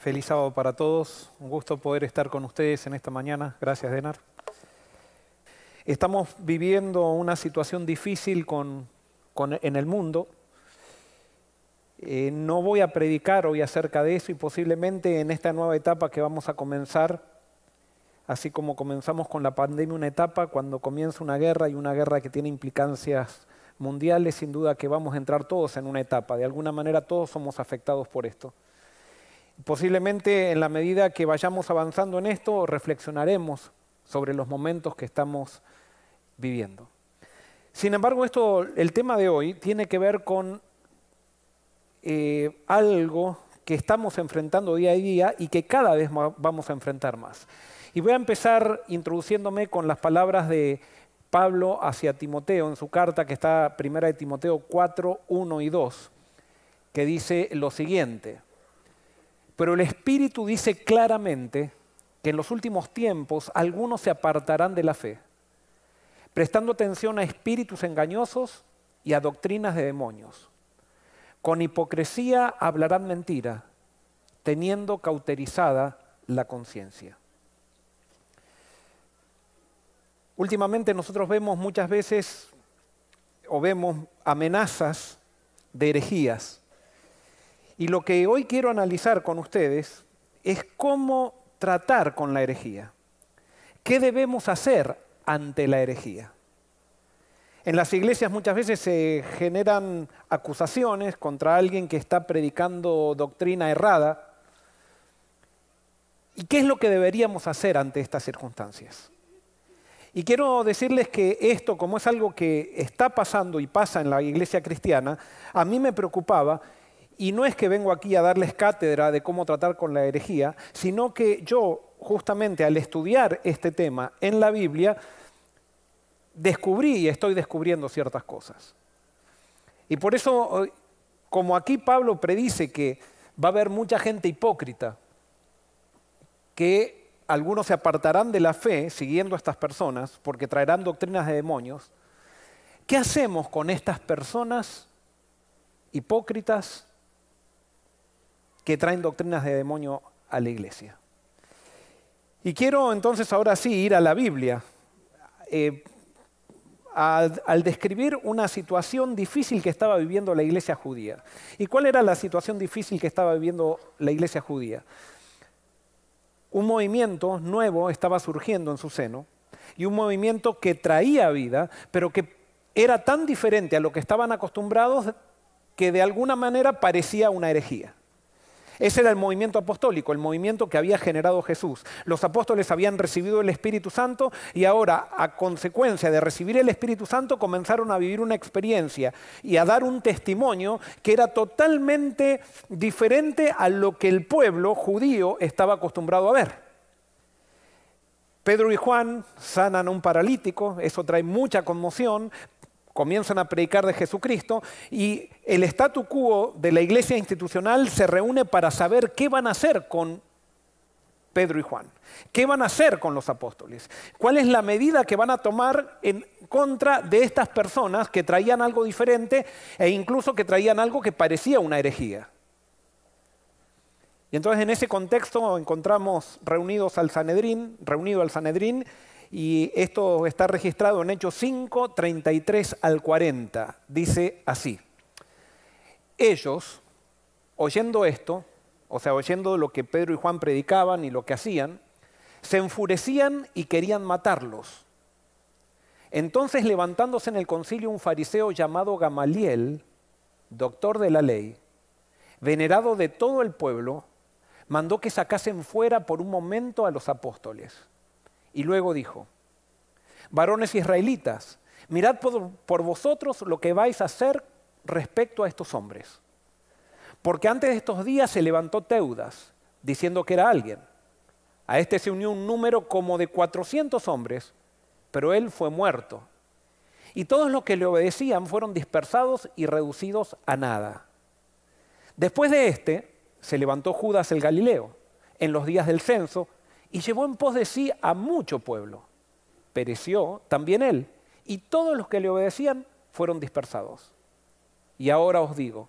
Feliz sábado para todos. Un gusto poder estar con ustedes en esta mañana. Gracias, Denar. Estamos viviendo una situación difícil en el mundo. Eh, no voy a predicar hoy acerca de eso y posiblemente en esta nueva etapa que vamos a comenzar, así como comenzamos con la pandemia una etapa, cuando comienza una guerra y una guerra que tiene implicancias mundiales, sin duda que vamos a entrar todos en una etapa. De alguna manera todos somos afectados por esto. Posiblemente en la medida que vayamos avanzando en esto, reflexionaremos sobre los momentos que estamos viviendo. Sin embargo, esto, el tema de hoy tiene que ver con eh, algo que estamos enfrentando día a día y que cada vez vamos a enfrentar más. Y voy a empezar introduciéndome con las palabras de Pablo hacia Timoteo en su carta que está primera de Timoteo 4, 1 y 2, que dice lo siguiente. Pero el Espíritu dice claramente que en los últimos tiempos algunos se apartarán de la fe, prestando atención a espíritus engañosos y a doctrinas de demonios. Con hipocresía hablarán mentira, teniendo cauterizada la conciencia. Últimamente nosotros vemos muchas veces o vemos amenazas de herejías y lo que hoy quiero analizar con ustedes es cómo tratar con la herejía. ¿Qué debemos hacer ante la herejía? En las iglesias muchas veces se generan acusaciones contra alguien que está predicando doctrina errada. ¿Y qué es lo que deberíamos hacer ante estas circunstancias? Y quiero decirles que esto, como es algo que está pasando y pasa en la iglesia cristiana, a mí me preocupaba y no es que vengo aquí a darles cátedra de cómo tratar con la herejía, sino que yo, justamente al estudiar este tema en la Biblia, descubrí y estoy descubriendo ciertas cosas. Y por eso, como aquí Pablo predice que va a haber mucha gente hipócrita, que algunos se apartarán de la fe siguiendo a estas personas porque traerán doctrinas de demonios, ¿qué hacemos con estas personas hipócritas que traen doctrinas de demonio a la iglesia. Y quiero entonces ahora sí ir a la Biblia. Eh, al, al, describir una situación difícil que estaba viviendo la iglesia judía. ¿Y cuál era la situación difícil que estaba viviendo la iglesia judía? Un movimiento nuevo estaba surgiendo en su seno y un movimiento que traía vida, pero que era tan diferente a lo que estaban acostumbrados que de alguna manera parecía una herejía. Ese era el movimiento apostólico, el movimiento que había generado Jesús. Los apóstoles habían recibido el Espíritu Santo y ahora, a consecuencia de recibir el Espíritu Santo, comenzaron a vivir una experiencia y a dar un testimonio que era totalmente diferente a lo que el pueblo judío estaba acostumbrado a ver. Pedro y Juan sanan a un paralítico, eso trae mucha conmoción, comienzan a predicar de Jesucristo y el statu quo de la iglesia institucional se reúne para saber qué van a hacer con Pedro y Juan, qué van a hacer con los apóstoles, cuál es la medida que van a tomar en contra de estas personas que traían algo diferente e incluso que traían algo que parecía una herejía. Y entonces en ese contexto encontramos reunidos al Sanedrín, reunido al Sanedrín, y esto está registrado en Hechos 5, 33 al 40. Dice así. Ellos, oyendo esto, o sea, oyendo lo que Pedro y Juan predicaban y lo que hacían, se enfurecían y querían matarlos. Entonces, levantándose en el concilio un fariseo llamado Gamaliel, doctor de la ley, venerado de todo el pueblo, mandó que sacasen fuera por un momento a los apóstoles. Y luego dijo, varones israelitas, mirad por, vosotros lo que vais a hacer respecto a estos hombres. Porque antes de estos días se levantó Teudas, diciendo que era alguien. A este se unió un número como de 400 hombres, pero él fue muerto. Y todos los que le obedecían fueron dispersados y reducidos a nada. Después de este, se levantó Judas el Galileo, en los días del censo, y llevó en pos de sí a mucho pueblo. Pereció también él, y todos los que le obedecían fueron dispersados. Y ahora os digo,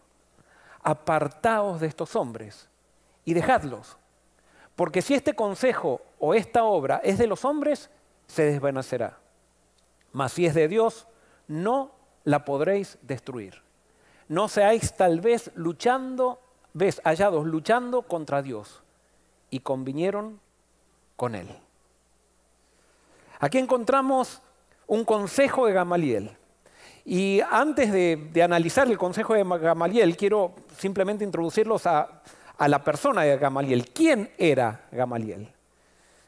apartaos de estos hombres y dejadlos. Porque si este consejo o esta obra es de los hombres, se desvanecerá. Mas si es de Dios, no la podréis destruir. No seáis tal vez luchando, ves, hallados luchando contra Dios. Y convinieron con él. Aquí encontramos un consejo de Gamaliel. Y antes de, analizar el consejo de Gamaliel, quiero simplemente introducirlos a, a la persona de Gamaliel. ¿Quién era Gamaliel?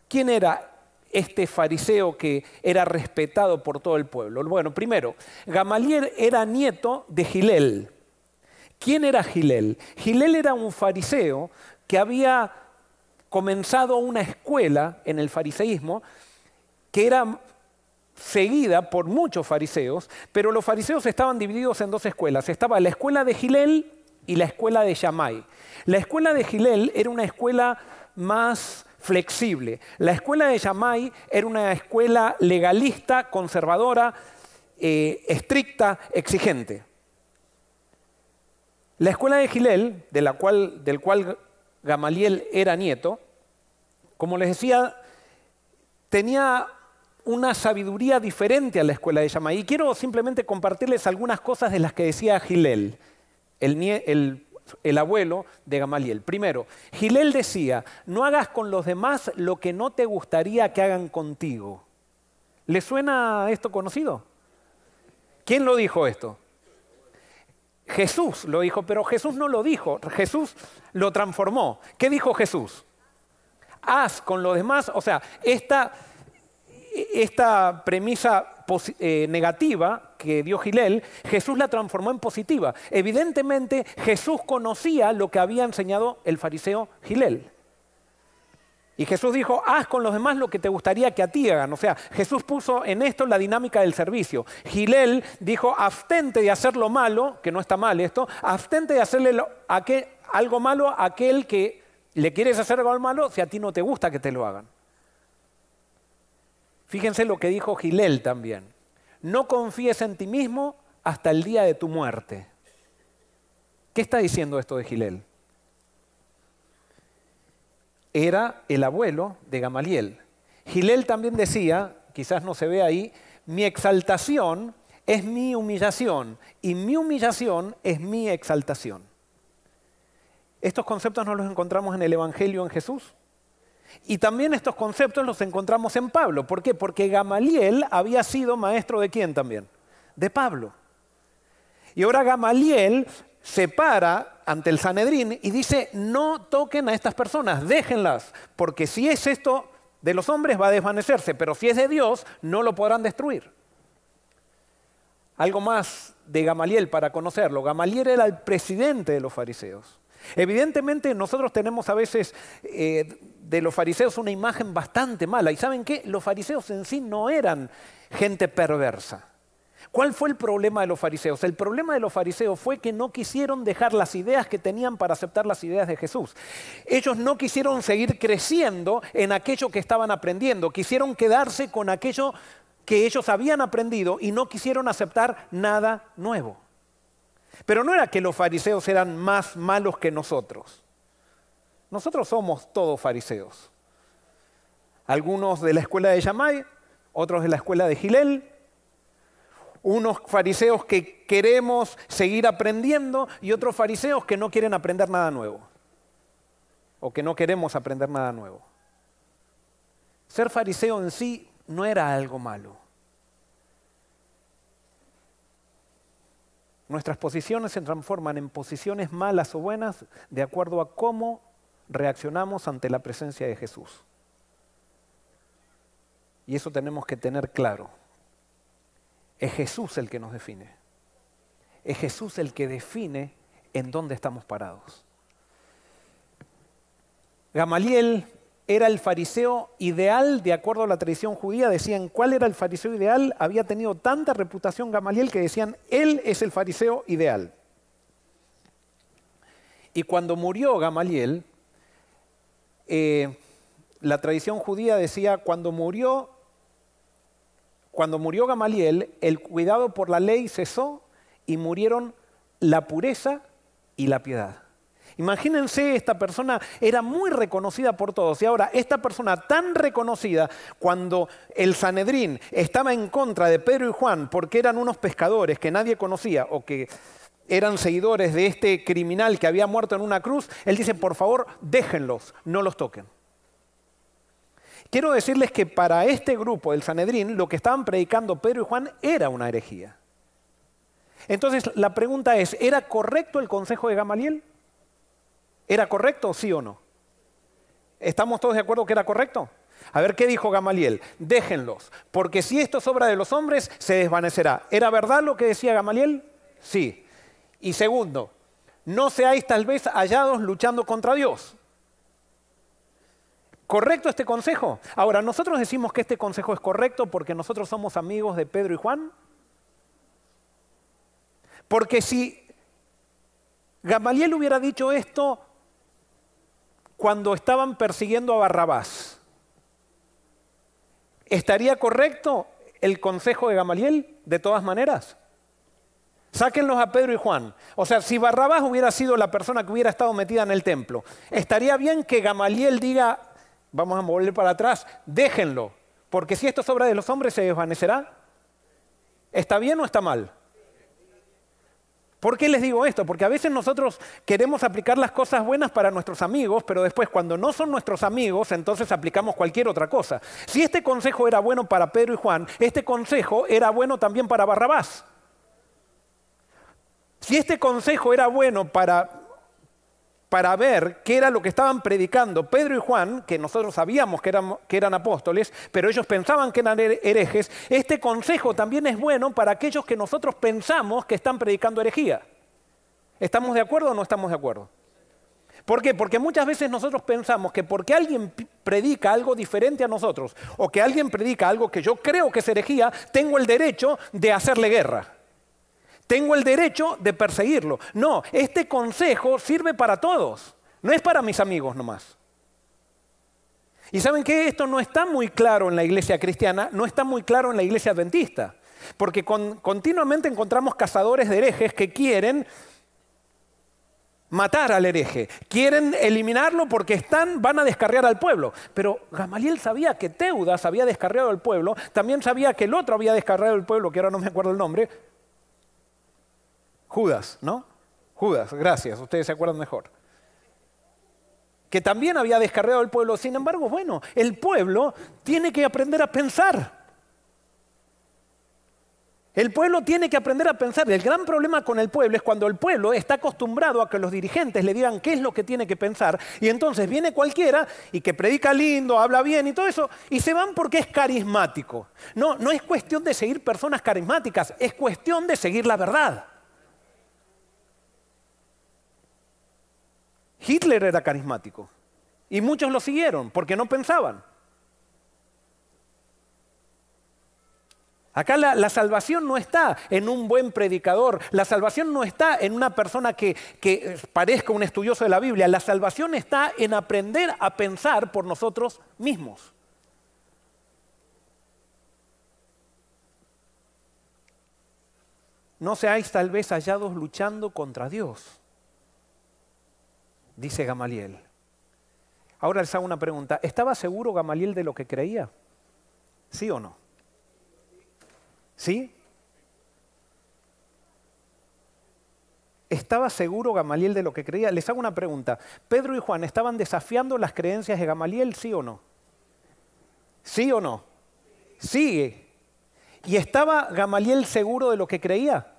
¿Quién era este fariseo que era respetado por todo el pueblo? Bueno, primero, Gamaliel era nieto de Gilel. ¿Quién era Gilel? Gilel era un fariseo que había comenzado una escuela en el fariseísmo que era seguida por muchos fariseos, pero los fariseos estaban divididos en dos escuelas. Estaba la escuela de Gilel y la escuela de Shammai. La escuela de Gilel era una escuela más flexible. La escuela de Shammai era una escuela legalista, conservadora, eh, estricta, exigente. La escuela de Gilel, de la cual, del cual Gamaliel era nieto, como les decía, tenía una sabiduría diferente a la escuela de Shammai. Y quiero simplemente compartirles algunas cosas de las que decía Gilel, el, el abuelo de Gamaliel. Primero, Gilel decía, no hagas con los demás lo que no te gustaría que hagan contigo. ¿Le suena esto conocido? ¿Quién lo dijo esto? Jesús lo dijo, pero Jesús no lo dijo, Jesús lo transformó. ¿Qué dijo Jesús? Haz con los demás, o sea, esta, esta premisa eh, negativa que dio Gilel, Jesús la transformó en positiva. Evidentemente Jesús conocía lo que había enseñado el fariseo Gilel. Y Jesús dijo, haz con los demás lo que te gustaría que a ti hagan. O sea, Jesús puso en esto la dinámica del servicio. Gilel dijo, abstente de hacer lo malo, que no está mal esto, abstente de hacerle algo malo a aquel que le quieres hacer algo malo si a ti no te gusta que te lo hagan. Fíjense lo que dijo Gilel también. No confíes en ti mismo hasta el día de tu muerte. ¿Qué está diciendo esto de Gilel? Era el abuelo de Gamaliel. Gilel también decía, quizás no se ve ahí, mi exaltación es mi humillación y mi humillación es mi exaltación. Estos conceptos no los encontramos en el Evangelio en Jesús. Y también estos conceptos los encontramos en Pablo. ¿Por qué? Porque Gamaliel había sido maestro de quién también? De Pablo. Y ahora Gamaliel se para ante el Sanedrín y dice, no toquen a estas personas, déjenlas, porque si es esto de los hombres va a desvanecerse, pero si es de Dios no lo podrán destruir. Algo más de Gamaliel para conocerlo. Gamaliel era el presidente de los fariseos. Evidentemente nosotros tenemos a veces eh, de los fariseos una imagen bastante mala. ¿Y saben qué? Los fariseos en sí no eran gente perversa. ¿Cuál fue el problema de los fariseos? El problema de los fariseos fue que no quisieron dejar las ideas que tenían para aceptar las ideas de Jesús. Ellos no quisieron seguir creciendo en aquello que estaban aprendiendo, quisieron quedarse con aquello que ellos habían aprendido y no quisieron aceptar nada nuevo. Pero no era que los fariseos eran más malos que nosotros. Nosotros somos todos fariseos. Algunos de la escuela de Yamai, otros de la escuela de Gilel, unos fariseos que queremos seguir aprendiendo y otros fariseos que no quieren aprender nada nuevo o que no queremos aprender nada nuevo. Ser fariseo en sí no era algo malo. Nuestras posiciones se transforman en posiciones malas o buenas de acuerdo a cómo reaccionamos ante la presencia de Jesús. Y eso tenemos que tener claro. Es Jesús el que nos define. Es Jesús el que define en dónde estamos parados. Gamaliel era el fariseo ideal, de acuerdo a la tradición judía, decían cuál era el fariseo ideal, había tenido tanta reputación Gamaliel que decían, él es el fariseo ideal. Y cuando murió Gamaliel, eh, la tradición judía decía, cuando murió, cuando murió Gamaliel, el cuidado por la ley cesó y murieron la pureza y la piedad. Imagínense, esta persona era muy reconocida por todos. Y ahora, esta persona tan reconocida, cuando el Sanedrín estaba en contra de Pedro y Juan porque eran unos pescadores que nadie conocía o que eran seguidores de este criminal que había muerto en una cruz, él dice, por favor, déjenlos, no los toquen. Quiero decirles que para este grupo del Sanedrín, lo que estaban predicando Pedro y Juan era una herejía. Entonces, la pregunta es, ¿era correcto el consejo de Gamaliel? ¿Era correcto, sí o no? ¿Estamos todos de acuerdo que era correcto? A ver, ¿qué dijo Gamaliel? Déjenlos, porque si esto es obra de los hombres, se desvanecerá. ¿Era verdad lo que decía Gamaliel? Sí. Y segundo, no seáis tal vez hallados luchando contra Dios. ¿Correcto este consejo? Ahora, nosotros decimos que este consejo es correcto porque nosotros somos amigos de Pedro y Juan. Porque si Gamaliel hubiera dicho esto cuando estaban persiguiendo a Barrabás. ¿Estaría correcto el consejo de Gamaliel de todas maneras? Sáquenlos a Pedro y Juan. O sea, si Barrabás hubiera sido la persona que hubiera estado metida en el templo, estaría bien que Gamaliel diga, vamos a moverle para atrás, déjenlo, porque si esto es obra de los hombres se desvanecerá. ¿Está bien o está mal? ¿Por qué les digo esto? Porque a veces nosotros queremos aplicar las cosas buenas para nuestros amigos, pero después cuando no son nuestros amigos, entonces aplicamos cualquier otra cosa. Si este consejo era bueno para Pedro y Juan, este consejo era bueno también para Barrabás. Si este consejo era bueno para, para ver qué era lo que estaban predicando Pedro y Juan, que nosotros sabíamos que eran, apóstoles, pero ellos pensaban que eran herejes, este consejo también es bueno para aquellos que nosotros pensamos que están predicando herejía. ¿Estamos de acuerdo o no estamos de acuerdo? ¿Por qué? Porque muchas veces nosotros pensamos que porque alguien predica algo diferente a nosotros o que alguien predica algo que yo creo que es herejía, tengo el derecho de hacerle guerra. Tengo el derecho de perseguirlo. No, este consejo sirve para todos, no es para mis amigos nomás. Y saben que esto no está muy claro en la iglesia cristiana, no está muy claro en la iglesia adventista, porque continuamente encontramos cazadores de herejes que quieren matar al hereje, quieren eliminarlo porque están, van a descarriar al pueblo. Pero Gamaliel sabía que Teudas había descarriado al pueblo, también sabía que el otro había descarriado al pueblo, que ahora no me acuerdo el nombre, Judas, ¿no? Judas, gracias, ustedes se acuerdan mejor. Que también había descarriado al pueblo. Sin embargo, bueno, el pueblo tiene que aprender a pensar. El pueblo tiene que aprender a pensar. El gran problema con el pueblo es cuando el pueblo está acostumbrado a que los dirigentes le digan qué es lo que tiene que pensar y entonces viene cualquiera y que predica lindo, habla bien y todo eso y se van porque es carismático. No, no es cuestión de seguir personas carismáticas, es cuestión de seguir la verdad. Hitler era carismático y muchos lo siguieron porque no pensaban. Acá la, salvación no está en un buen predicador, la salvación no está en una persona que, que parezca un estudioso de la Biblia, la salvación está en aprender a pensar por nosotros mismos. No seáis tal vez hallados luchando contra Dios dice Gamaliel. Ahora les hago una pregunta. ¿Estaba seguro Gamaliel de lo que creía? ¿Sí o no? ¿Sí? ¿Estaba seguro Gamaliel de lo que creía? Les hago una pregunta. ¿Pedro y Juan estaban desafiando las creencias de Gamaliel, sí o no? ¿Sí o no? Sí. ¿Y estaba Gamaliel seguro de lo que creía?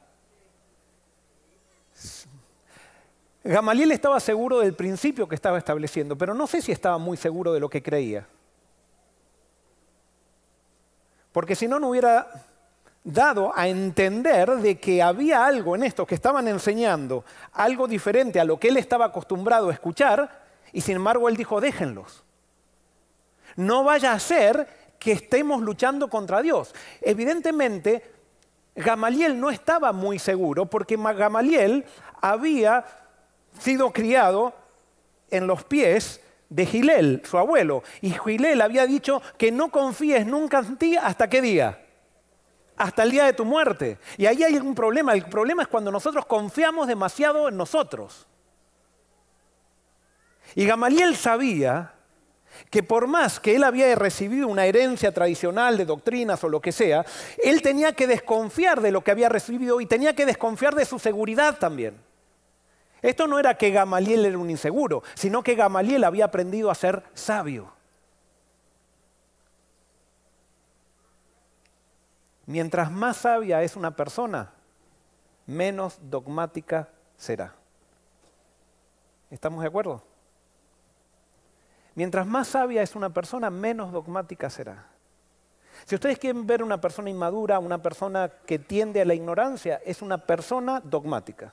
Gamaliel estaba seguro del principio que estaba estableciendo, pero no sé si estaba muy seguro de lo que creía. Porque si no, no hubiera dado a entender de que había algo en esto que estaban enseñando, algo diferente a lo que él estaba acostumbrado a escuchar, y sin embargo él dijo, déjenlos. No vaya a ser que estemos luchando contra Dios. Evidentemente, Gamaliel no estaba muy seguro porque Gamaliel había sido criado en los pies de Gilel, su abuelo. Y Gilel había dicho que no confíes nunca en ti hasta qué día. Hasta el día de tu muerte. Y ahí hay un problema. El problema es cuando nosotros confiamos demasiado en nosotros. Y Gamaliel sabía que por más que él había recibido una herencia tradicional de doctrinas o lo que sea, él tenía que desconfiar de lo que había recibido y tenía que desconfiar de su seguridad también. Esto no era que Gamaliel era un inseguro, sino que Gamaliel había aprendido a ser sabio. Mientras más sabia es una persona, menos dogmática será. ¿Estamos de acuerdo? Mientras más sabia es una persona, menos dogmática será. Si ustedes quieren ver una persona inmadura, una persona que tiende a la ignorancia, es una persona dogmática.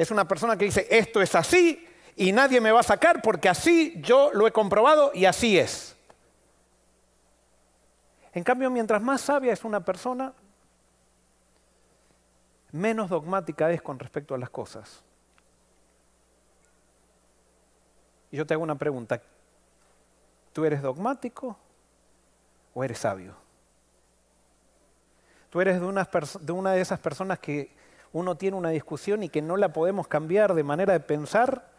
Es una persona que dice, esto es así y nadie me va a sacar porque así yo lo he comprobado y así es. En cambio, mientras más sabia es una persona, menos dogmática es con respecto a las cosas. Y yo te hago una pregunta. ¿Tú eres dogmático o eres sabio? Tú eres de una, de esas personas que uno tiene una discusión y que no la podemos cambiar de manera de pensar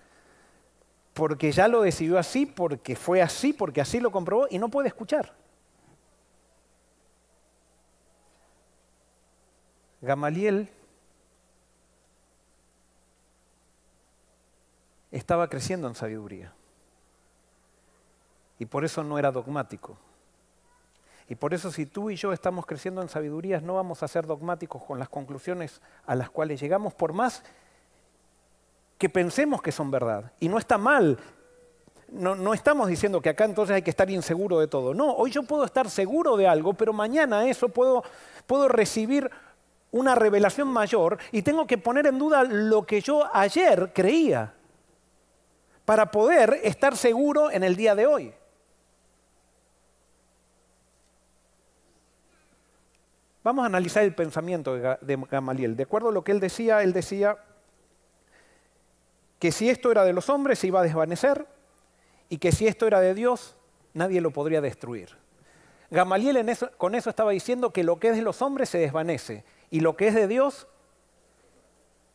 porque ya lo decidió así, porque fue así, porque así lo comprobó y no puede escuchar. Gamaliel estaba creciendo en sabiduría. Y por eso no era dogmático. Y por eso si tú y yo estamos creciendo en sabiduría, no vamos a ser dogmáticos con las conclusiones a las cuales llegamos, por más que pensemos que son verdad. Y no está mal. No, no, estamos diciendo que acá entonces hay que estar inseguro de todo. No, hoy yo puedo estar seguro de algo, pero mañana eso puedo, puedo recibir una revelación mayor y tengo que poner en duda lo que yo ayer creía para poder estar seguro en el día de hoy. Vamos a analizar el pensamiento de Gamaliel. De acuerdo a lo que él decía, él decía que si esto era de los hombres se iba a desvanecer y que si esto era de Dios nadie lo podría destruir. Gamaliel con eso estaba diciendo que lo que es de los hombres se desvanece y lo que es de Dios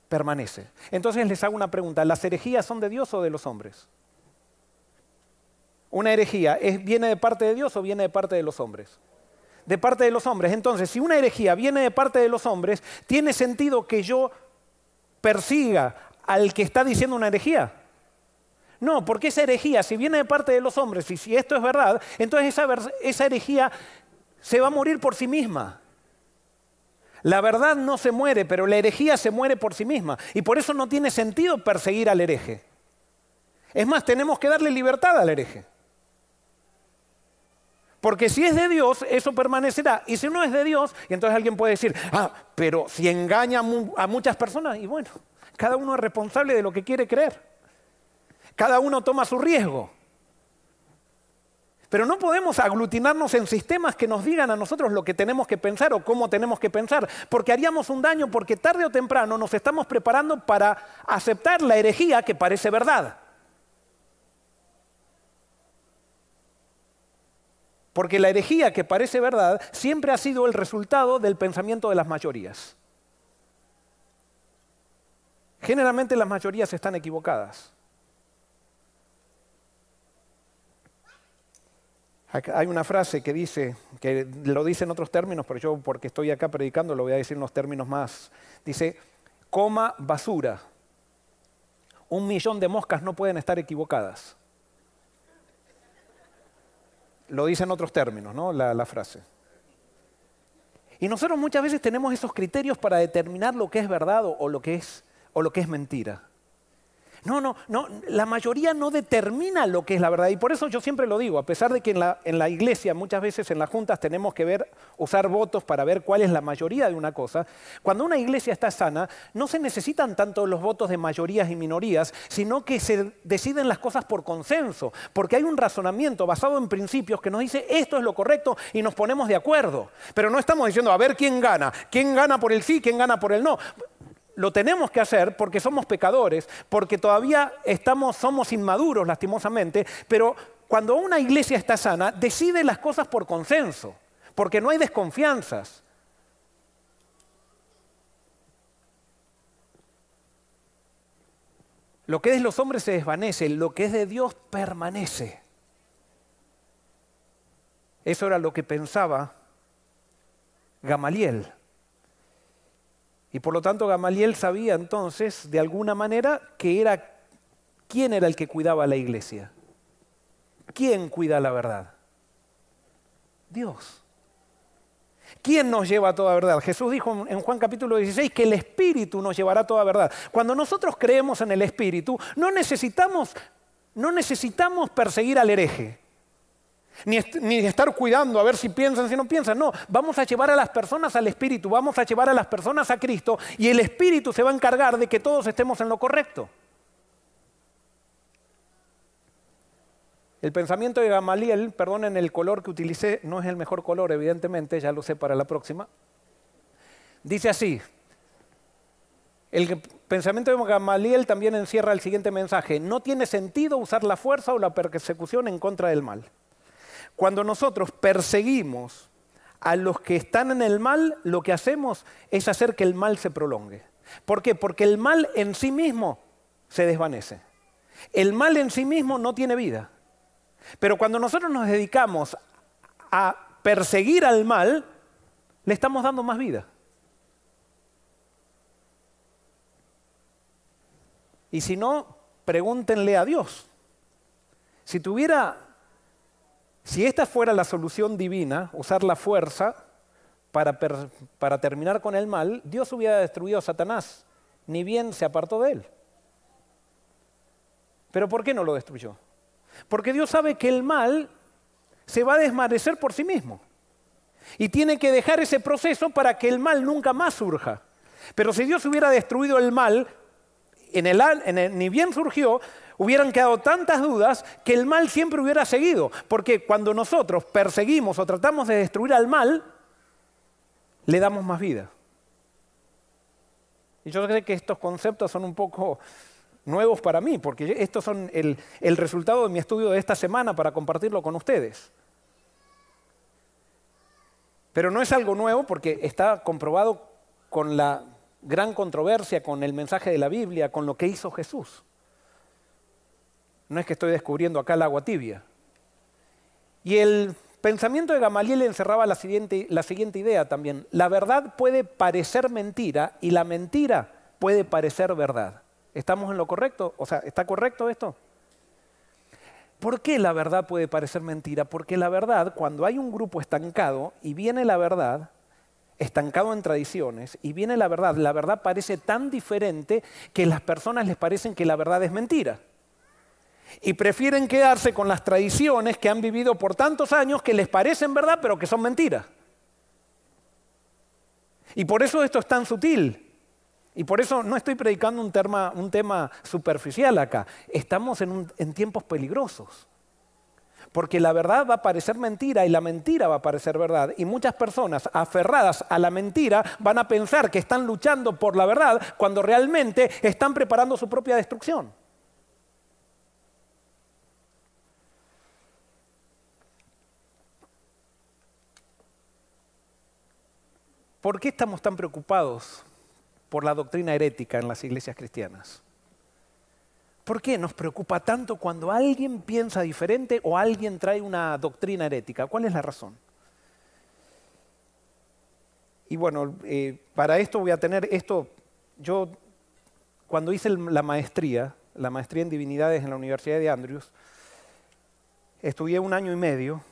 permanece. Entonces les hago una pregunta, ¿las herejías son de Dios o de los hombres? Una herejía, ¿viene de parte de Dios o viene de parte de los hombres? De parte de los hombres. Entonces, si una herejía viene de parte de los hombres, ¿tiene sentido que yo persiga al que está diciendo una herejía? No, porque esa herejía, si viene de parte de los hombres y si esto es verdad, entonces esa, esa herejía se va a morir por sí misma. La verdad no se muere, pero la herejía se muere por sí misma. Y por eso no tiene sentido perseguir al hereje. Es más, tenemos que darle libertad al hereje. Porque si es de Dios, eso permanecerá. Y si no es de Dios, y entonces alguien puede decir, ah, pero si engaña a muchas personas, y bueno, cada uno es responsable de lo que quiere creer. Cada uno toma su riesgo. Pero no podemos aglutinarnos en sistemas que nos digan a nosotros lo que tenemos que pensar o cómo tenemos que pensar, porque haríamos un daño, porque tarde o temprano nos estamos preparando para aceptar la herejía que parece verdad. Porque la herejía que parece verdad siempre ha sido el resultado del pensamiento de las mayorías. Generalmente las mayorías están equivocadas. Hay una frase que dice, que lo dice en otros términos, pero yo porque estoy acá predicando lo voy a decir en unos términos más. Dice, coma basura. Un millón de moscas no pueden estar equivocadas. Lo dice en otros términos, ¿no? La, frase. Y nosotros muchas veces tenemos esos criterios para determinar lo que es verdad lo que es, o lo que es mentira. No, no, no, la mayoría no determina lo que es la verdad. Y por eso yo siempre lo digo, a pesar de que en la, en la, iglesia muchas veces en las juntas tenemos que ver, usar votos para ver cuál es la mayoría de una cosa, cuando una iglesia está sana, no se necesitan tanto los votos de mayorías y minorías, sino que se deciden las cosas por consenso, porque hay un razonamiento basado en principios que nos dice esto es lo correcto y nos ponemos de acuerdo. Pero no estamos diciendo a ver quién gana, quién gana por el sí, quién gana por el no lo tenemos que hacer porque somos pecadores, porque todavía estamos, somos inmaduros lastimosamente, pero cuando una iglesia está sana, decide las cosas por consenso, porque no hay desconfianzas. Lo que es de los hombres se desvanece, lo que es de Dios permanece. Eso era lo que pensaba Gamaliel. Y por lo tanto Gamaliel sabía entonces, de alguna manera, que era quién era el que cuidaba la iglesia. ¿Quién cuida la verdad? Dios. ¿Quién nos lleva a toda verdad? Jesús dijo en Juan capítulo 16 que el Espíritu nos llevará a toda verdad. Cuando nosotros creemos en el Espíritu, no necesitamos, no necesitamos perseguir al hereje. Ni, estar cuidando a ver si piensan, si no piensan. No, vamos a llevar a las personas al Espíritu, vamos a llevar a las personas a Cristo y el Espíritu se va a encargar de que todos estemos en lo correcto. El pensamiento de Gamaliel, perdonen el color que utilicé, no es el mejor color, evidentemente, ya lo sé para la próxima. Dice así, el pensamiento de Gamaliel también encierra el siguiente mensaje, no tiene sentido usar la fuerza o la persecución en contra del mal. Cuando nosotros perseguimos a los que están en el mal, lo que hacemos es hacer que el mal se prolongue. ¿Por qué? Porque el mal en sí mismo se desvanece. El mal en sí mismo no tiene vida. Pero cuando nosotros nos dedicamos a perseguir al mal, le estamos dando más vida. Y si no, pregúntenle a Dios. Si tuviera, si esta fuera la solución divina, usar la fuerza para, terminar con el mal, Dios hubiera destruido a Satanás, ni bien se apartó de él. Pero ¿por qué no lo destruyó? Porque Dios sabe que el mal se va a desmanecer por sí mismo. Y tiene que dejar ese proceso para que el mal nunca más surja. Pero si Dios hubiera destruido el mal, ni bien surgió, hubieran quedado tantas dudas que el mal siempre hubiera seguido. Porque cuando nosotros perseguimos o tratamos de destruir al mal, le damos más vida. Y yo creo que estos conceptos son un poco nuevos para mí, porque estos son el, resultado de mi estudio de esta semana para compartirlo con ustedes. Pero no es algo nuevo porque está comprobado con la gran controversia, con el mensaje de la Biblia, con lo que hizo Jesús. No es que estoy descubriendo acá el agua tibia. Y el pensamiento de Gamaliel encerraba la siguiente, la siguiente idea también. La verdad puede parecer mentira y la mentira puede parecer verdad. ¿Estamos en lo correcto? O sea, ¿está correcto esto? ¿Por qué la verdad puede parecer mentira? Porque la verdad, cuando hay un grupo estancado y viene la verdad, estancado en tradiciones, y viene la verdad, la verdad parece tan diferente que las personas les parecen que la verdad es mentira. Y prefieren quedarse con las tradiciones que han vivido por tantos años que les parecen verdad pero que son mentiras. Y por eso esto es tan sutil. Y por eso no estoy predicando un tema, superficial acá. Estamos en tiempos peligrosos. Porque la verdad va a parecer mentira y la mentira va a parecer verdad. Y muchas personas aferradas a la mentira van a pensar que están luchando por la verdad cuando realmente están preparando su propia destrucción. ¿Por qué estamos tan preocupados por la doctrina herética en las iglesias cristianas. ¿Por qué nos preocupa tanto cuando alguien piensa diferente o alguien trae una doctrina herética? ¿Cuál es la razón? Y bueno, eh, para esto voy a tener esto, yo cuando hice la maestría, la maestría en divinidades en la Universidad de Andrews, estudié un año y medio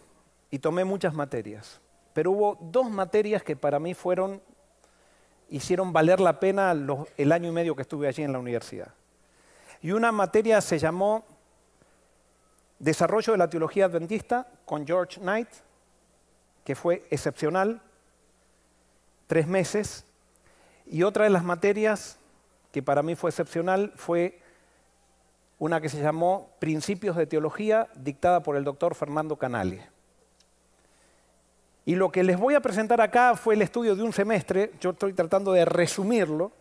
y tomé muchas materias, pero hubo dos materias que para mí fueron hicieron valer la pena el año y medio que estuve allí en la universidad. Y una materia se llamó Desarrollo de la Teología Adventista con George Knight, que fue excepcional, tres meses. Y otra de las materias que para mí fue excepcional fue una que se llamó Principios de Teología, dictada por el doctor Fernando Canale. Y lo que les voy a presentar acá fue el estudio de un semestre, yo estoy tratando de resumirlo,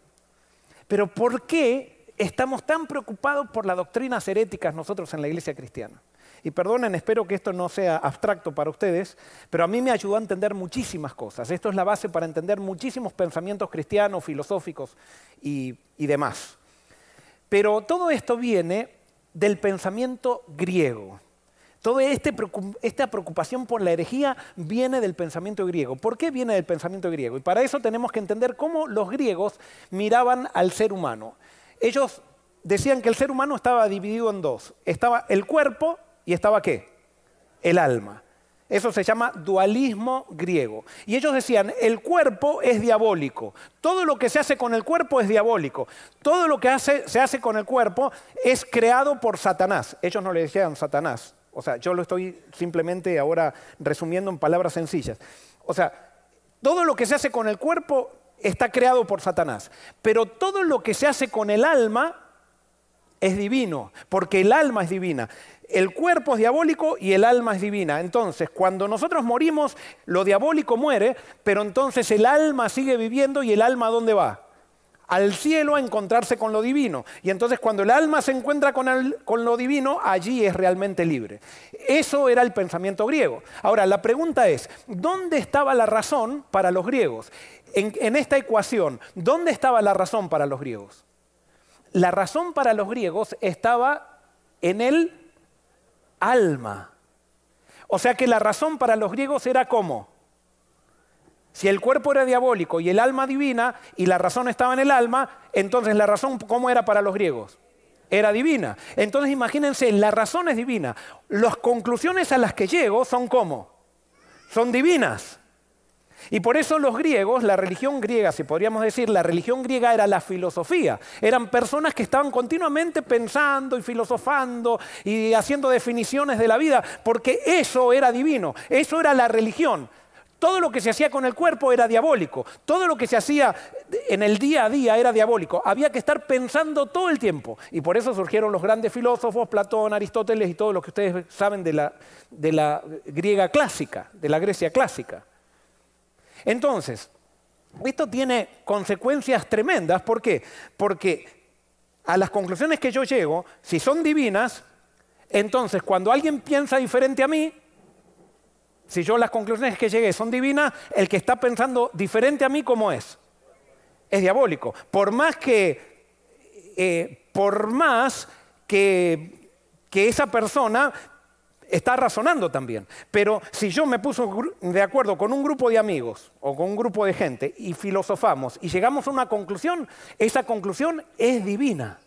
pero ¿por qué estamos tan preocupados por las doctrinas heréticas nosotros en la iglesia cristiana? Y perdonen, espero que esto no sea abstracto para ustedes, pero a mí me ayudó a entender muchísimas cosas. Esto es la base para entender muchísimos pensamientos cristianos, filosóficos y, y demás. Pero todo esto viene del pensamiento griego. Toda este esta preocupación por la herejía viene del pensamiento griego. ¿Por qué viene del pensamiento griego? Y para eso tenemos que entender cómo los griegos miraban al ser humano. Ellos decían que el ser humano estaba dividido en dos. Estaba el cuerpo y estaba qué? El alma. Eso se llama dualismo griego. Y ellos decían, el cuerpo es diabólico. Todo lo que se hace con el cuerpo es diabólico. Todo lo que se hace con el cuerpo es creado por Satanás. Ellos no le decían Satanás, o sea, yo lo estoy simplemente ahora resumiendo en palabras sencillas. O sea, todo lo que se hace con el cuerpo está creado por Satanás, pero todo lo que se hace con el alma es divino, porque el alma es divina. El cuerpo es diabólico y el alma es divina. Entonces, cuando nosotros morimos, lo diabólico muere, pero entonces el alma sigue viviendo y el alma ¿dónde va? Al cielo a encontrarse con lo divino. Y entonces cuando el alma se encuentra con, con, lo divino, allí es realmente libre. Eso era el pensamiento griego. Ahora, la pregunta es, ¿dónde estaba la razón para los griegos? En, en esta ecuación, ¿dónde estaba la razón para los griegos? La razón para los griegos estaba en el alma. O sea que la razón para los griegos era cómo? Si el cuerpo era diabólico y el alma divina y la razón estaba en el alma, entonces la razón, ¿cómo era para los griegos? Era divina. Entonces imagínense, la razón es divina. Las conclusiones a las que llego son cómo? Son divinas. Y por eso los griegos, la religión griega, si podríamos decir, la religión griega era la filosofía. Eran personas que estaban continuamente pensando y filosofando y haciendo definiciones de la vida, porque eso era divino, eso era la religión. Todo lo que se hacía con el cuerpo era diabólico. Todo lo que se hacía en el día a día era diabólico. Había que estar pensando todo el tiempo. Y por eso surgieron los grandes filósofos, Platón, Aristóteles y todo lo que ustedes saben de la, de la griega clásica, de la Grecia clásica. Entonces, esto tiene consecuencias tremendas. ¿Por qué? Porque a las conclusiones que yo llego, si son divinas, entonces cuando alguien piensa diferente a mí, si yo las conclusiones que llegué son divinas, el que está pensando diferente a mí, ¿cómo es? Es diabólico. Por más que, eh, por más que, que esa persona está razonando también. Pero si yo me puso de acuerdo con un grupo de amigos o con un grupo de gente y filosofamos y llegamos a una conclusión, esa conclusión es divina.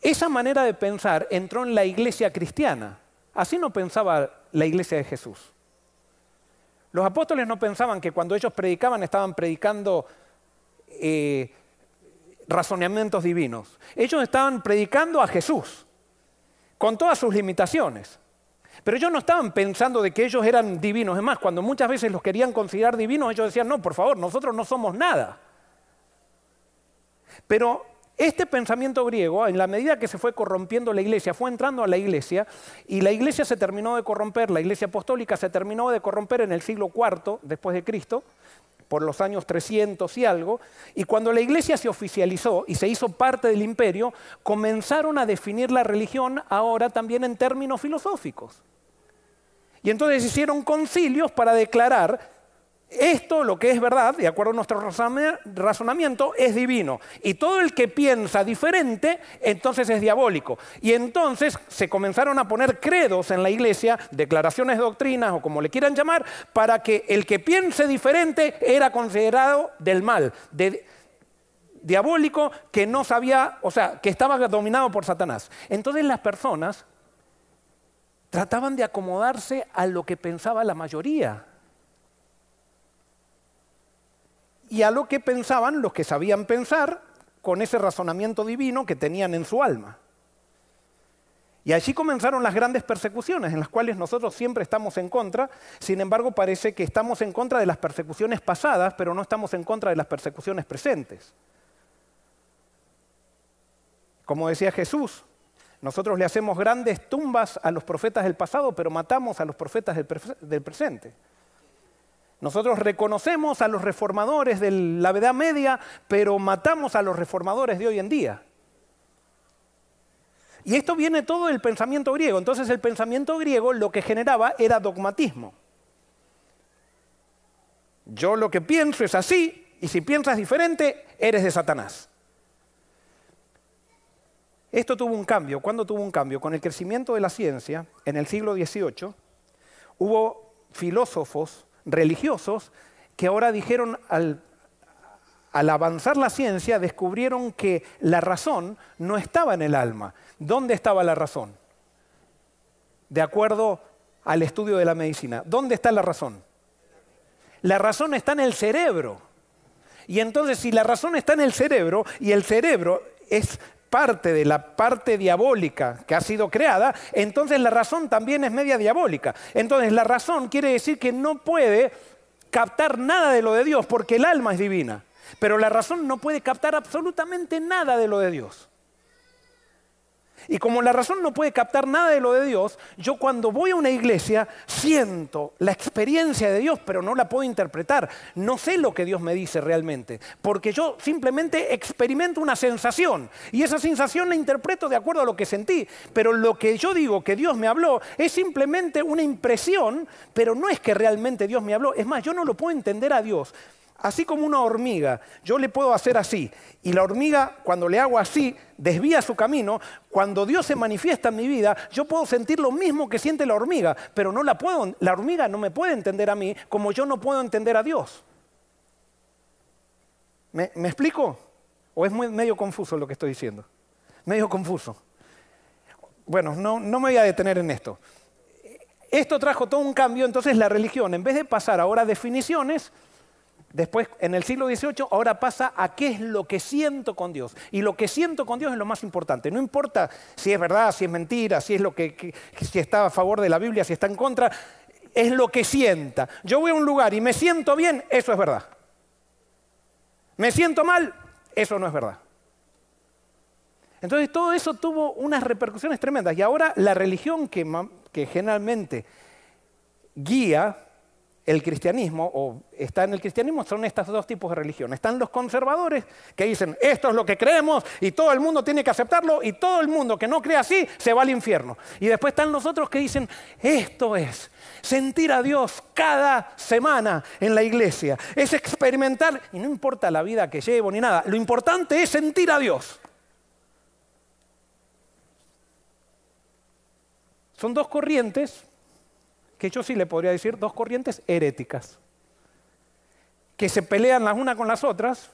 Esa manera de pensar entró en la iglesia cristiana. Así no pensaba la iglesia de Jesús. Los apóstoles no pensaban que cuando ellos predicaban estaban predicando eh, razonamientos divinos. Ellos estaban predicando a Jesús, con todas sus limitaciones. Pero ellos no estaban pensando de que ellos eran divinos. Es más, cuando muchas veces los querían considerar divinos, ellos decían, no, por favor, nosotros no somos nada. Pero este pensamiento griego, en la medida que se fue corrompiendo la iglesia, fue entrando a la iglesia y la iglesia se terminó de corromper, la iglesia apostólica se terminó de corromper en el siglo IV después de Cristo, por los años 300 y algo, y cuando la iglesia se oficializó y se hizo parte del imperio, comenzaron a definir la religión ahora también en términos filosóficos. Y entonces hicieron concilios para declarar esto, lo que es verdad, de acuerdo a nuestro razonamiento, es divino. Y todo el que piensa diferente, entonces es diabólico. Y entonces se comenzaron a poner credos en la iglesia, declaraciones de doctrinas o como le quieran llamar, para que el que piense diferente era considerado del mal, diabólico, que no sabía, o sea, que estaba dominado por Satanás. Entonces las personas trataban de acomodarse a lo que pensaba la mayoría y a lo que pensaban los que sabían pensar con ese razonamiento divino que tenían en su alma. Y allí comenzaron las grandes persecuciones, en las cuales nosotros siempre estamos en contra, sin embargo parece que estamos en contra de las persecuciones pasadas, pero no estamos en contra de las persecuciones presentes. Como decía Jesús, nosotros le hacemos grandes tumbas a los profetas del pasado, pero matamos a los profetas del, presente. Nosotros reconocemos a los reformadores de la Edad Media, pero matamos a los reformadores de hoy en día. Y esto viene todo del pensamiento griego. Entonces el pensamiento griego lo que generaba era dogmatismo. Yo lo que pienso es así, y si piensas diferente, eres de Satanás. Esto tuvo un cambio. ¿Cuándo tuvo un cambio? Con el crecimiento de la ciencia, en el siglo XVIII, hubo filósofos religiosos que ahora dijeron al, al avanzar la ciencia, descubrieron que la razón no estaba en el alma. ¿Dónde estaba la razón? De acuerdo al estudio de la medicina. ¿Dónde está la razón? La razón está en el cerebro. Y entonces si la razón está en el cerebro y el cerebro es parte de la parte diabólica que ha sido creada, entonces la razón también es media diabólica. Entonces la razón quiere decir que no puede captar nada de lo de Dios porque el alma es divina. Pero la razón no puede captar absolutamente nada de lo de Dios. Y como la razón no puede captar nada de lo de Dios, yo cuando voy a una iglesia siento la experiencia de Dios, pero no la puedo interpretar. No sé lo que Dios me dice realmente, porque yo simplemente experimento una sensación y esa sensación la interpreto de acuerdo a lo que sentí. Pero lo que yo digo que Dios me habló es simplemente una impresión, pero no es que realmente Dios me habló. Es más, yo no lo puedo entender a Dios Así como una hormiga, yo le puedo hacer así. Y la hormiga, cuando le hago así, desvía su camino. Cuando Dios se manifiesta en mi vida, yo puedo sentir lo mismo que siente la hormiga, pero no la puedo, la hormiga no me puede entender a mí como yo no puedo entender a Dios. ¿Me, explico? ¿O es medio confuso lo que estoy diciendo? Medio confuso. Bueno, no, no me voy a detener en esto. Esto trajo todo un cambio, entonces la religión, en vez de pasar ahora a definiciones, Después, en el siglo XVIII, ahora pasa a qué es lo que siento con Dios. Y lo que siento con Dios es lo más importante. No importa si es verdad, si es mentira, si es lo que, si está a favor de la Biblia, si está en contra, es lo que sienta. Yo voy a un lugar y me siento bien, eso es verdad. Me siento mal, eso no es verdad. Entonces todo eso tuvo unas repercusiones tremendas. Y ahora la religión que, que generalmente guía el cristianismo, o está en el cristianismo, son estos dos tipos de religión. Están los conservadores que dicen, esto es lo que creemos y todo el mundo tiene que aceptarlo y todo el mundo que no cree así se va al infierno. Y después están los otros que dicen, esto es sentir a Dios cada semana en la iglesia, es experimentar, y no importa la vida que llevo ni nada, lo importante es sentir a Dios. Son dos corrientes que yo sí le podría decir dos corrientes heréticas, que se pelean las unas con las otras,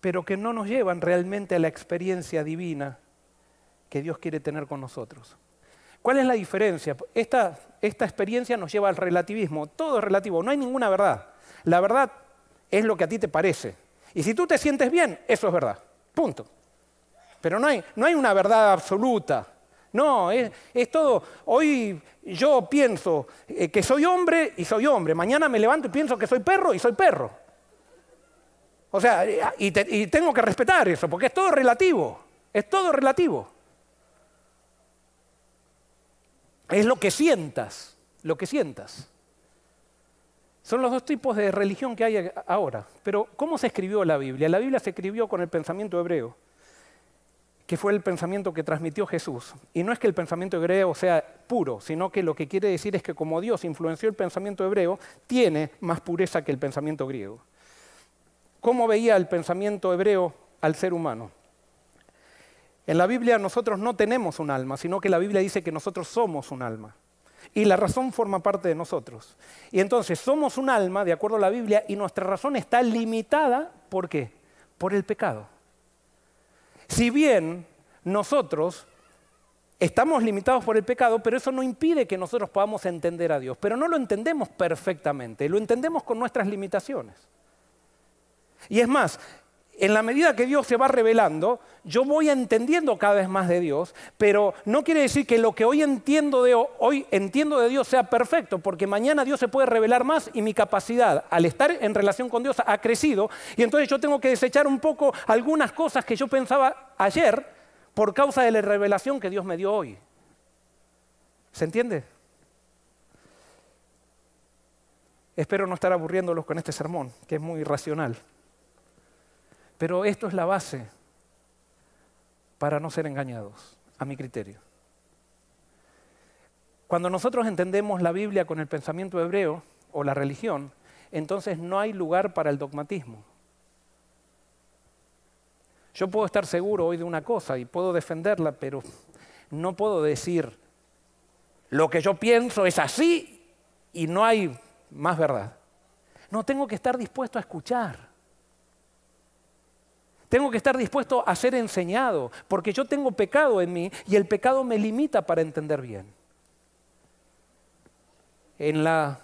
pero que no nos llevan realmente a la experiencia divina que Dios quiere tener con nosotros. ¿Cuál es la diferencia? Esta, esta experiencia nos lleva al relativismo. Todo es relativo, no hay ninguna verdad. La verdad es lo que a ti te parece. Y si tú te sientes bien, eso es verdad. Punto. Pero no hay, no hay una verdad absoluta. No, es, todo, hoy yo pienso eh, que soy hombre y soy hombre, mañana me levanto y pienso que soy perro y soy perro. O sea, y, y tengo que respetar eso, porque es todo relativo, es todo relativo. Es lo que sientas, lo que sientas. Son los dos tipos de religión que hay ahora. Pero ¿cómo se escribió la Biblia? La Biblia se escribió con el pensamiento hebreo que fue el pensamiento que transmitió Jesús. Y no es que el pensamiento hebreo sea puro, sino que lo que quiere decir es que como Dios influenció el pensamiento hebreo, tiene más pureza que el pensamiento griego. ¿Cómo veía el pensamiento hebreo al ser humano? En la Biblia nosotros no tenemos un alma, sino que la Biblia dice que nosotros somos un alma. Y la razón forma parte de nosotros. Y entonces somos un alma, de acuerdo a la Biblia, y nuestra razón está limitada, ¿por qué? Por el pecado. Si bien nosotros estamos limitados por el pecado, pero eso no impide que nosotros podamos entender a Dios. Pero no lo entendemos perfectamente, lo entendemos con nuestras limitaciones. Y es más, en la medida que Dios se va revelando, yo voy entendiendo cada vez más de Dios, pero no quiere decir que lo que hoy entiendo de, hoy entiendo de Dios sea perfecto, porque mañana Dios se puede revelar más y mi capacidad al estar en relación con Dios ha crecido, y entonces yo tengo que desechar un poco algunas cosas que yo pensaba ayer por causa de la revelación que Dios me dio hoy. ¿Se entiende? Espero no estar aburriéndolos con este sermón, que es muy racional. Pero esto es la base para no ser engañados, a mi criterio. Cuando nosotros entendemos la Biblia con el pensamiento hebreo o la religión, entonces no hay lugar para el dogmatismo. Yo puedo estar seguro hoy de una cosa y puedo defenderla, pero no puedo decir lo que yo pienso es así y no hay más verdad. No, tengo que estar dispuesto a escuchar. Tengo que estar dispuesto a ser enseñado, porque yo tengo pecado en mí y el pecado me limita para entender bien. En la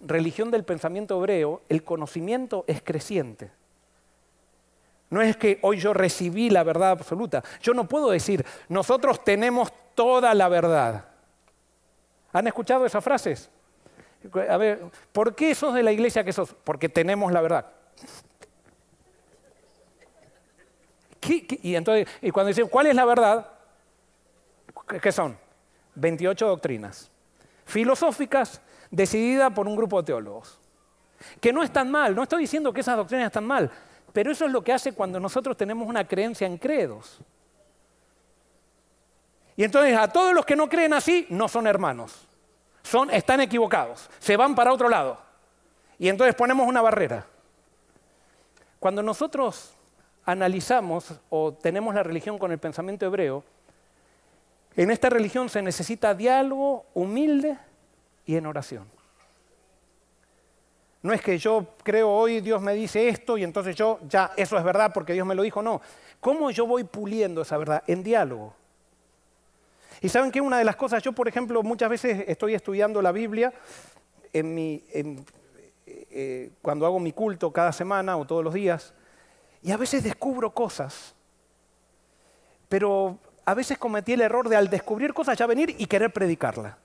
religión del pensamiento hebreo, el conocimiento es creciente. No es que hoy yo recibí la verdad absoluta. Yo no puedo decir, nosotros tenemos toda la verdad. ¿Han escuchado esas frases? A ver, ¿por qué sos de la iglesia que sos? Porque tenemos la verdad. Y, entonces, y cuando dicen, ¿cuál es la verdad? ¿Qué son? 28 doctrinas filosóficas decididas por un grupo de teólogos. Que no están mal, no estoy diciendo que esas doctrinas están mal, pero eso es lo que hace cuando nosotros tenemos una creencia en credos. Y entonces a todos los que no creen así no son hermanos, son, están equivocados, se van para otro lado. Y entonces ponemos una barrera. Cuando nosotros analizamos o tenemos la religión con el pensamiento hebreo, en esta religión se necesita diálogo humilde y en oración. No es que yo creo hoy Dios me dice esto y entonces yo ya eso es verdad porque Dios me lo dijo, no. ¿Cómo yo voy puliendo esa verdad? En diálogo. Y saben que una de las cosas, yo por ejemplo muchas veces estoy estudiando la Biblia en mi, eh, cuando hago mi culto cada semana o todos los días, y a veces descubro cosas, pero a veces cometí el error de al descubrir cosas ya venir y querer predicarla.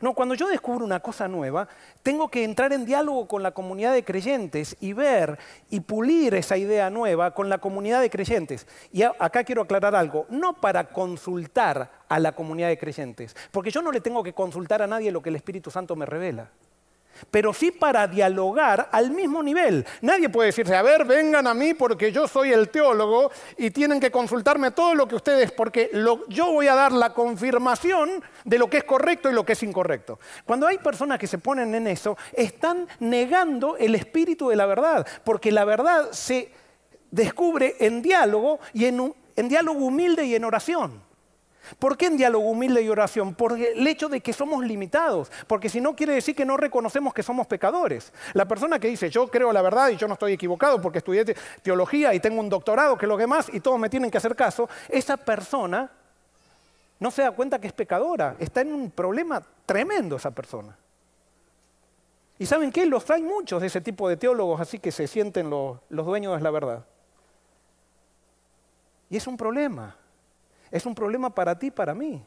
No, cuando yo descubro una cosa nueva, tengo que entrar en diálogo con la comunidad de creyentes y ver y pulir esa idea nueva con la comunidad de creyentes. Y acá quiero aclarar algo, no para consultar a la comunidad de creyentes, porque yo no le tengo que consultar a nadie lo que el Espíritu Santo me revela pero sí para dialogar al mismo nivel. Nadie puede decirse, a ver, vengan a mí porque yo soy el teólogo y tienen que consultarme todo lo que ustedes, porque yo voy a dar la confirmación de lo que es correcto y lo que es incorrecto. Cuando hay personas que se ponen en eso, están negando el espíritu de la verdad, porque la verdad se descubre en diálogo y en, diálogo humilde y en oración. ¿Por qué en diálogo humilde y oración? Por el hecho de que somos limitados, porque si no quiere decir que no reconocemos que somos pecadores. La persona que dice, yo creo la verdad y yo no estoy equivocado porque estudié teología y tengo un doctorado que lo que más y todos me tienen que hacer caso, esa persona no se da cuenta que es pecadora, está en un problema tremendo esa persona. ¿Y saben qué? Los hay muchos de ese tipo de teólogos así que se sienten los, los dueños de la verdad. Y es un problema. Es un problema para ti para mí.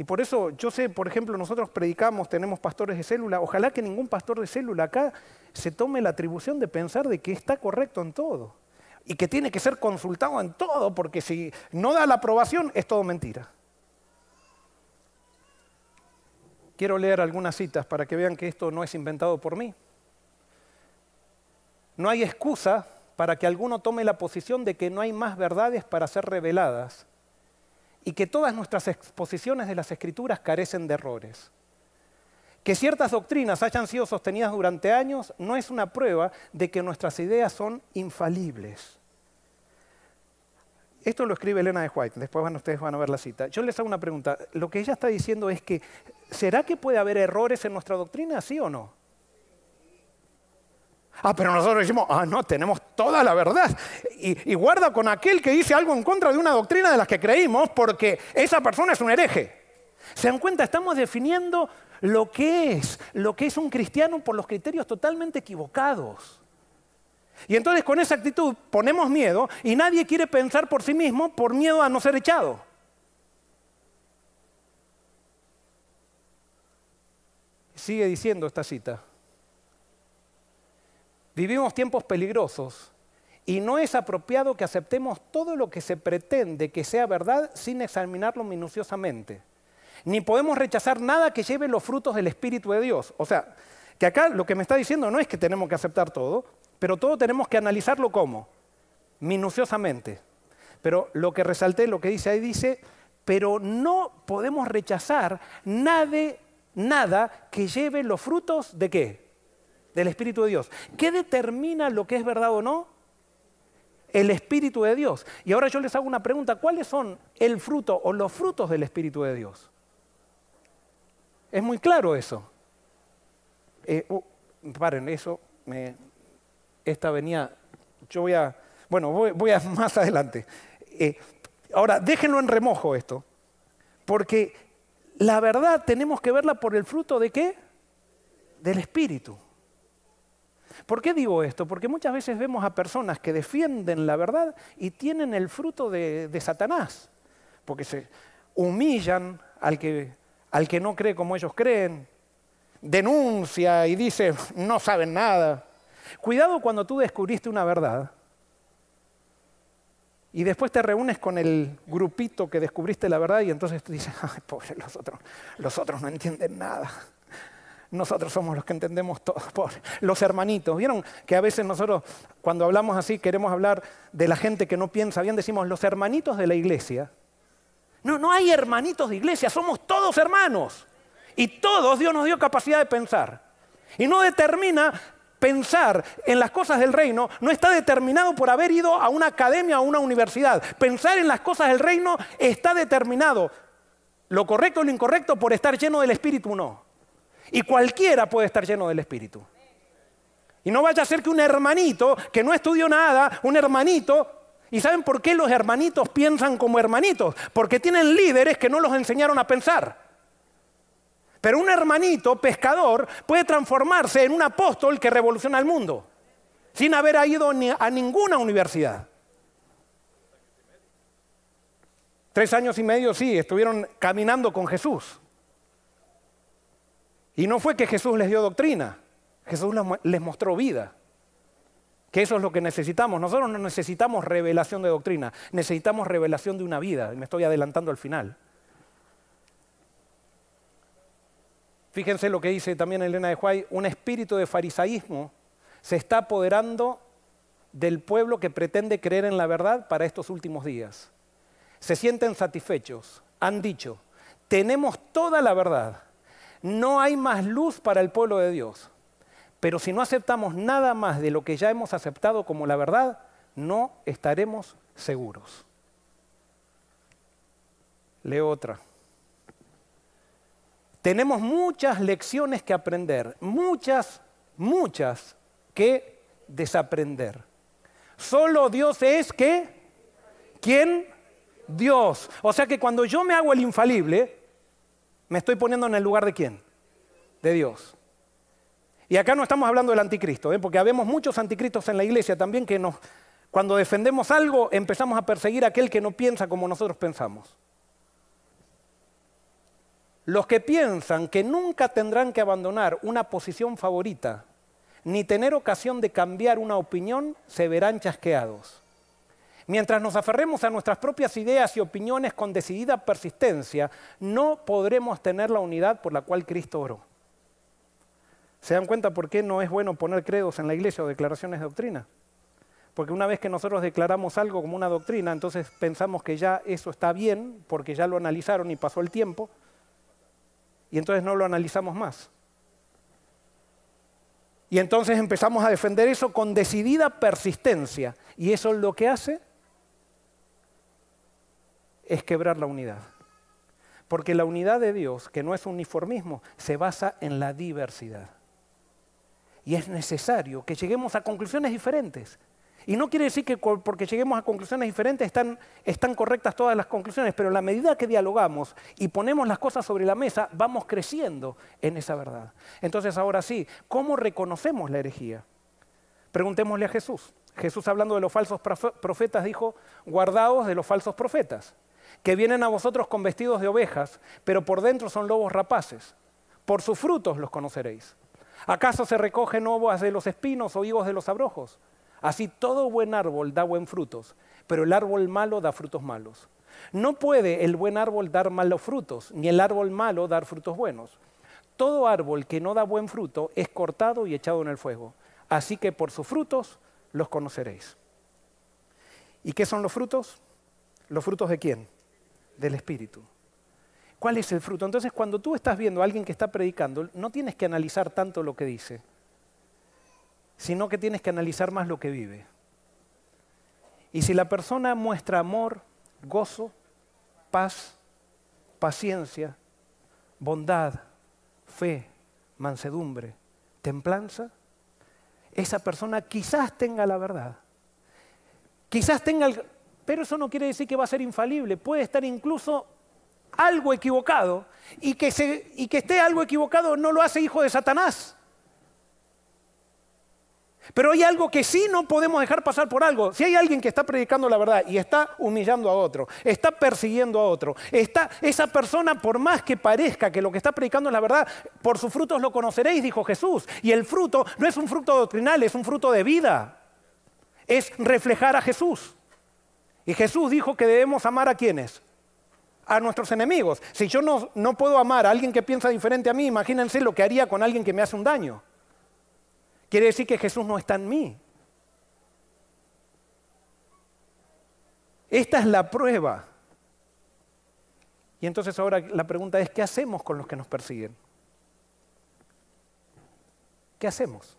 Y por eso yo sé, por ejemplo, nosotros predicamos, tenemos pastores de célula, ojalá que ningún pastor de célula acá se tome la atribución de pensar de que está correcto en todo y que tiene que ser consultado en todo, porque si no da la aprobación es todo mentira. Quiero leer algunas citas para que vean que esto no es inventado por mí. No hay excusa para que alguno tome la posición de que no hay más verdades para ser reveladas y que todas nuestras exposiciones de las escrituras carecen de errores. Que ciertas doctrinas hayan sido sostenidas durante años no es una prueba de que nuestras ideas son infalibles. Esto lo escribe Elena de White, después van, ustedes van a ver la cita. Yo les hago una pregunta. Lo que ella está diciendo es que, ¿será que puede haber errores en nuestra doctrina, sí o no? Ah, pero nosotros decimos, ah, no, tenemos toda la verdad. Y, guarda con aquel que dice algo en contra de una doctrina de las que creímos, porque esa persona es un hereje. ¿Se dan cuenta? Estamos definiendo lo que es, lo que es un cristiano por los criterios totalmente equivocados. Y entonces con esa actitud ponemos miedo y nadie quiere pensar por sí mismo por miedo a no ser echado. Sigue diciendo esta cita. Vivimos tiempos peligrosos y no es apropiado que aceptemos todo lo que se pretende que sea verdad sin examinarlo minuciosamente. Ni podemos rechazar nada que lleve los frutos del Espíritu de Dios. O sea, que acá lo que me está diciendo no es que tenemos que aceptar todo, pero todo tenemos que analizarlo como minuciosamente. Pero lo que resalté, lo que dice ahí dice, pero no podemos rechazar nada, nada que lleve los frutos de qué? Del Espíritu de Dios. ¿Qué determina lo que es verdad o no? el Espíritu de Dios. Y ahora yo les hago una pregunta, ¿cuáles son el fruto o los frutos del Espíritu de Dios? Es muy claro eso. Eh, uh, paren, eso, me, esta venía, yo voy a, bueno, voy, a más adelante. Eh, ahora, déjenlo en remojo esto, porque la verdad tenemos que verla por el fruto de qué? Del Espíritu. ¿Por qué digo esto? Porque muchas veces vemos a personas que defienden la verdad y tienen el fruto de, Satanás, porque se humillan al que, al que no cree como ellos creen, denuncia y dice, no saben nada. Cuidado cuando tú descubriste una verdad y después te reúnes con el grupito que descubriste la verdad y entonces tú dices, ay, pobre, los otros, los otros no entienden nada. Nosotros somos los que entendemos todo, los hermanitos. ¿Vieron que a veces nosotros cuando hablamos así queremos hablar de la gente que no piensa bien? Decimos los hermanitos de la iglesia. No, no hay hermanitos de iglesia, somos todos hermanos. Y todos Dios nos dio capacidad de pensar. Y no determina pensar en las cosas del reino, no está determinado por haber ido a una academia o a una universidad. Pensar en las cosas del reino está determinado, lo correcto o lo incorrecto, por estar lleno del Espíritu o no. Y cualquiera puede estar lleno del Espíritu. Y no vaya a ser que un hermanito que no estudió nada, un hermanito, ¿y saben por qué los hermanitos piensan como hermanitos? Porque tienen líderes que no los enseñaron a pensar. Pero un hermanito pescador puede transformarse en un apóstol que revoluciona el mundo, sin haber ido a ninguna universidad. Tres años y medio, sí, estuvieron caminando con Jesús. Y no fue que Jesús les dio doctrina, Jesús les mostró vida. Que eso es lo que necesitamos. Nosotros no necesitamos revelación de doctrina, necesitamos revelación de una vida. Me estoy adelantando al final. Fíjense lo que dice también Elena de Huay, un espíritu de farisaísmo se está apoderando del pueblo que pretende creer en la verdad para estos últimos días. Se sienten satisfechos, han dicho, tenemos toda la verdad, no hay más luz para el pueblo de Dios. Pero si no aceptamos nada más de lo que ya hemos aceptado como la verdad, no estaremos seguros. Leo otra. Tenemos muchas lecciones que aprender, muchas, muchas que desaprender. Solo Dios es que, ¿quién? Dios. O sea que cuando yo me hago el infalible, me estoy poniendo en el lugar de quién? De Dios. Y acá no estamos hablando del anticristo, ¿eh? porque habemos muchos anticristos en la iglesia también que nos, cuando defendemos algo empezamos a perseguir a aquel que no piensa como nosotros pensamos. Los que piensan que nunca tendrán que abandonar una posición favorita, ni tener ocasión de cambiar una opinión, se verán chasqueados. Mientras nos aferremos a nuestras propias ideas y opiniones con decidida persistencia, no podremos tener la unidad por la cual Cristo oró. ¿Se dan cuenta por qué no es bueno poner credos en la iglesia o declaraciones de doctrina? Porque una vez que nosotros declaramos algo como una doctrina, entonces pensamos que ya eso está bien, porque ya lo analizaron y pasó el tiempo, y entonces no lo analizamos más. Y entonces empezamos a defender eso con decidida persistencia. Y eso es lo que hace es quebrar la unidad. Porque la unidad de Dios, que no es uniformismo, se basa en la diversidad. Y es necesario que lleguemos a conclusiones diferentes. Y no quiere decir que porque lleguemos a conclusiones diferentes están, están correctas todas las conclusiones, pero en la medida que dialogamos y ponemos las cosas sobre la mesa, vamos creciendo en esa verdad. Entonces ahora sí, ¿cómo reconocemos la herejía? Preguntémosle a Jesús. Jesús hablando de los falsos profetas dijo, guardaos de los falsos profetas que vienen a vosotros con vestidos de ovejas, pero por dentro son lobos rapaces. Por sus frutos los conoceréis. ¿Acaso se recogen ovas de los espinos o higos de los abrojos? Así todo buen árbol da buen frutos, pero el árbol malo da frutos malos. No puede el buen árbol dar malos frutos, ni el árbol malo dar frutos buenos. Todo árbol que no da buen fruto es cortado y echado en el fuego. Así que por sus frutos los conoceréis. ¿Y qué son los frutos? ¿Los frutos de quién? Del Espíritu. ¿Cuál es el fruto? Entonces, cuando tú estás viendo a alguien que está predicando, no tienes que analizar tanto lo que dice, sino que tienes que analizar más lo que vive. Y si la persona muestra amor, gozo, paz, paciencia, bondad, fe, mansedumbre, templanza, esa persona quizás tenga la verdad. Quizás tenga el... Pero eso no quiere decir que va a ser infalible. Puede estar incluso algo equivocado. Y que, se, y que esté algo equivocado no lo hace hijo de Satanás. Pero hay algo que sí no podemos dejar pasar por algo. Si hay alguien que está predicando la verdad y está humillando a otro, está persiguiendo a otro, está esa persona por más que parezca que lo que está predicando es la verdad, por sus frutos lo conoceréis, dijo Jesús. Y el fruto no es un fruto doctrinal, es un fruto de vida. Es reflejar a Jesús. Y Jesús dijo que debemos amar a quienes? A nuestros enemigos. Si yo no, no puedo amar a alguien que piensa diferente a mí, imagínense lo que haría con alguien que me hace un daño. Quiere decir que Jesús no está en mí. Esta es la prueba. Y entonces ahora la pregunta es, ¿qué hacemos con los que nos persiguen? ¿Qué hacemos?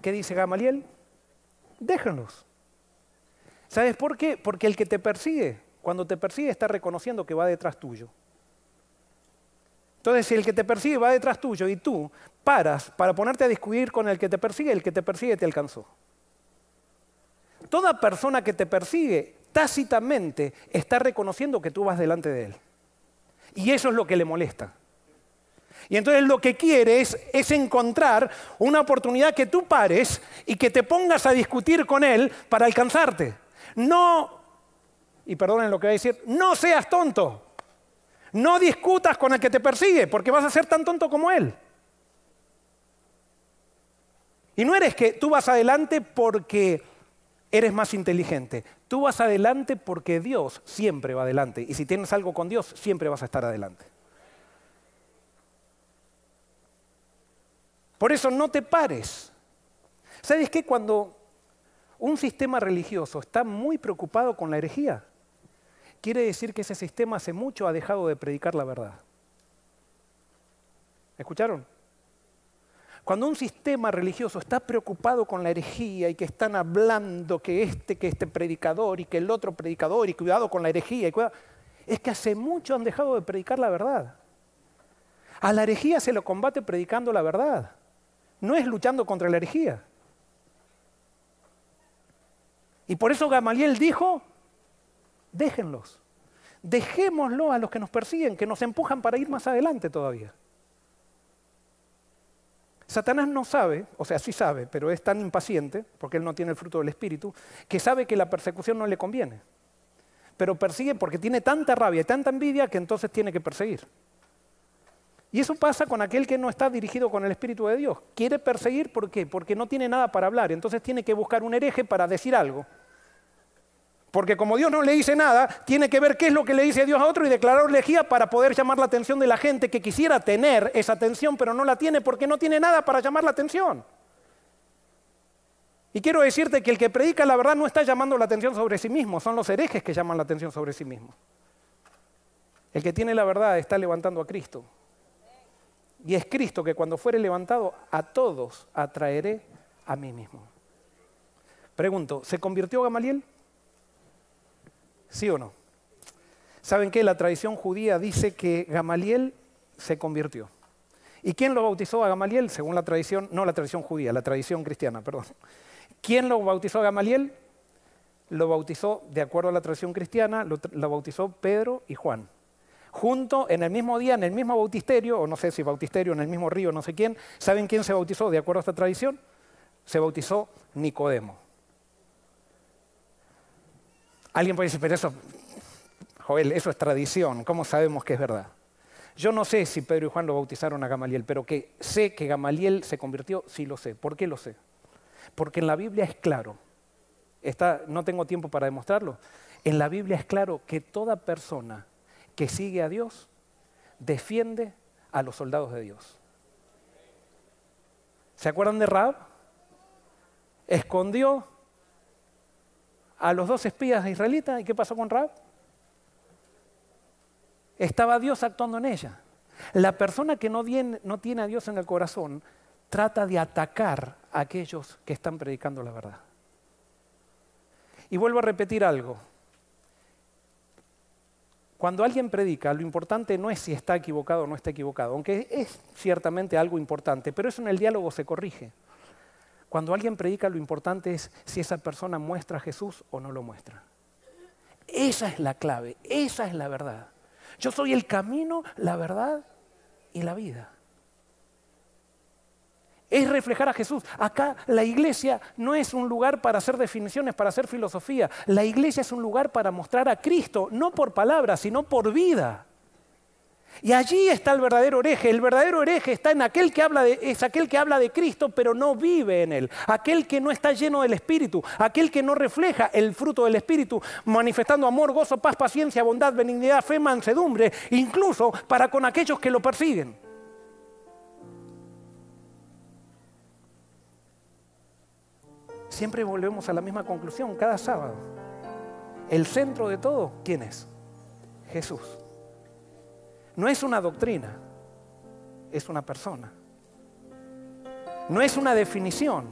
¿Qué dice Gamaliel? Déjenlos. ¿Sabes por qué? Porque el que te persigue, cuando te persigue está reconociendo que va detrás tuyo. Entonces, si el que te persigue va detrás tuyo y tú paras para ponerte a discutir con el que te persigue, el que te persigue te alcanzó. Toda persona que te persigue tácitamente está reconociendo que tú vas delante de él. Y eso es lo que le molesta. Y entonces lo que quiere es, es, encontrar una oportunidad que tú pares y que te pongas a discutir con él para alcanzarte. No, y perdonen lo que voy a decir, no seas tonto. No discutas con el que te persigue, porque vas a ser tan tonto como él. Y no eres que tú vas adelante porque eres más inteligente. Tú vas adelante porque Dios siempre va adelante. Y si tienes algo con Dios, siempre vas a estar adelante. Por eso no te pares. ¿Sabes qué? Cuando un sistema religioso está muy preocupado con la herejía, quiere decir que ese sistema hace mucho ha dejado de predicar la verdad. ¿Escucharon? Cuando un sistema religioso está preocupado con la herejía y que están hablando que este, que este predicador y que el otro predicador y cuidado con la herejía, y es que hace mucho han dejado de predicar la verdad. A la herejía se lo combate predicando la verdad, no es luchando contra la herejía. Y por eso Gamaliel dijo, déjenlos. Dejémoslo a los que nos persiguen, que nos empujan para ir más adelante todavía. Satanás no sabe, o sea, sí sabe, pero es tan impaciente, porque él no tiene el fruto del Espíritu, que sabe que la persecución no le conviene. Pero persigue porque tiene tanta rabia y tanta envidia que entonces tiene que perseguir. Y eso pasa con aquel que no está dirigido con el Espíritu de Dios. Quiere perseguir, ¿por qué? Porque no tiene nada para hablar, entonces tiene que buscar un hereje para decir algo. Porque como Dios no le dice nada, tiene que ver qué es lo que le dice Dios a otro y declarar herejía para poder llamar la atención de la gente que quisiera tener esa atención, pero no la tiene porque no tiene nada para llamar la atención. Y quiero decirte que el que predica la verdad no está llamando la atención sobre sí mismo, son los herejes que llaman la atención sobre sí mismos. El que tiene la verdad está levantando a Cristo. Y es Cristo que cuando fuere levantado a todos atraeré a mí mismo. Pregunto, ¿se convirtió Gamaliel? ¿Sí o no? ¿Saben qué? La tradición judía dice que Gamaliel se convirtió. ¿Y quién lo bautizó a Gamaliel? Según la tradición, no la tradición judía, la tradición cristiana, perdón. ¿Quién lo bautizó a Gamaliel? Lo bautizó, de acuerdo a la tradición cristiana, lo, lo bautizó Pedro y Juan. Junto, en el mismo día, en el mismo bautisterio, o no sé si bautisterio, en el mismo río, no sé quién, ¿saben quién se bautizó de acuerdo a esta tradición? Se bautizó Nicodemo. Alguien puede decir, pero eso, Joel, eso es tradición, ¿cómo sabemos que es verdad? Yo no sé si Pedro y Juan lo bautizaron a Gamaliel, pero que sé que Gamaliel se convirtió, sí lo sé. ¿Por qué lo sé? Porque en la Biblia es claro, no tengo tiempo para demostrarlo, en la Biblia es claro que toda persona que sigue a Dios defiende a los soldados de Dios. ¿Se acuerdan de Raab? Escondió a los dos espías israelitas. ¿Y qué pasó con Rab? Estaba Dios actuando en ella. La persona que no tiene a Dios en el corazón trata de atacar a aquellos que están predicando la verdad. Y vuelvo a repetir algo. Cuando alguien predica, lo importante no es si está equivocado o no está equivocado, aunque es ciertamente algo importante, pero eso en el diálogo se corrige. Cuando alguien predica, lo importante es si esa persona muestra a Jesús o no lo muestra. Esa es la clave, esa es la verdad. Yo soy el camino, la verdad y la vida es reflejar a Jesús. Acá la iglesia no es un lugar para hacer definiciones, para hacer filosofía. La iglesia es un lugar para mostrar a Cristo, no por palabras, sino por vida. Y allí está el verdadero hereje. El verdadero hereje está en aquel que habla de, es aquel que habla de Cristo, pero no vive en él. Aquel que no está lleno del Espíritu. Aquel que no refleja el fruto del Espíritu, manifestando amor, gozo, paz, paciencia, bondad, benignidad, fe, mansedumbre, incluso para con aquellos que lo persiguen. Siempre volvemos a la misma conclusión cada sábado. El centro de todo, ¿quién es? Jesús. No es una doctrina, es una persona. No es una definición,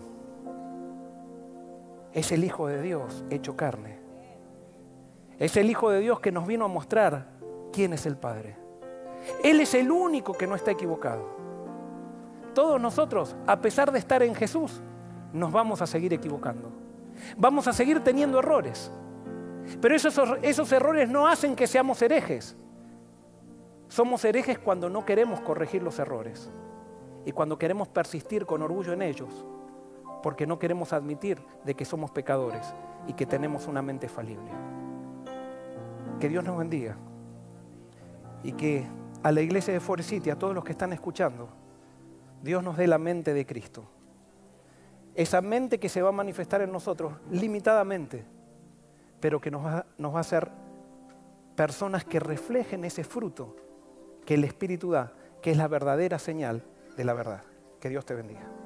es el Hijo de Dios hecho carne. Es el Hijo de Dios que nos vino a mostrar quién es el Padre. Él es el único que no está equivocado. Todos nosotros, a pesar de estar en Jesús, nos vamos a seguir equivocando. Vamos a seguir teniendo errores. Pero esos, esos errores no hacen que seamos herejes. Somos herejes cuando no queremos corregir los errores y cuando queremos persistir con orgullo en ellos, porque no queremos admitir de que somos pecadores y que tenemos una mente falible. Que Dios nos bendiga y que a la iglesia de Forest City, a todos los que están escuchando, Dios nos dé la mente de Cristo esa mente que se va a manifestar en nosotros limitadamente, pero que nos va, nos va a hacer personas que reflejen ese fruto que el Espíritu da, que es la verdadera señal de la verdad. Que Dios te bendiga.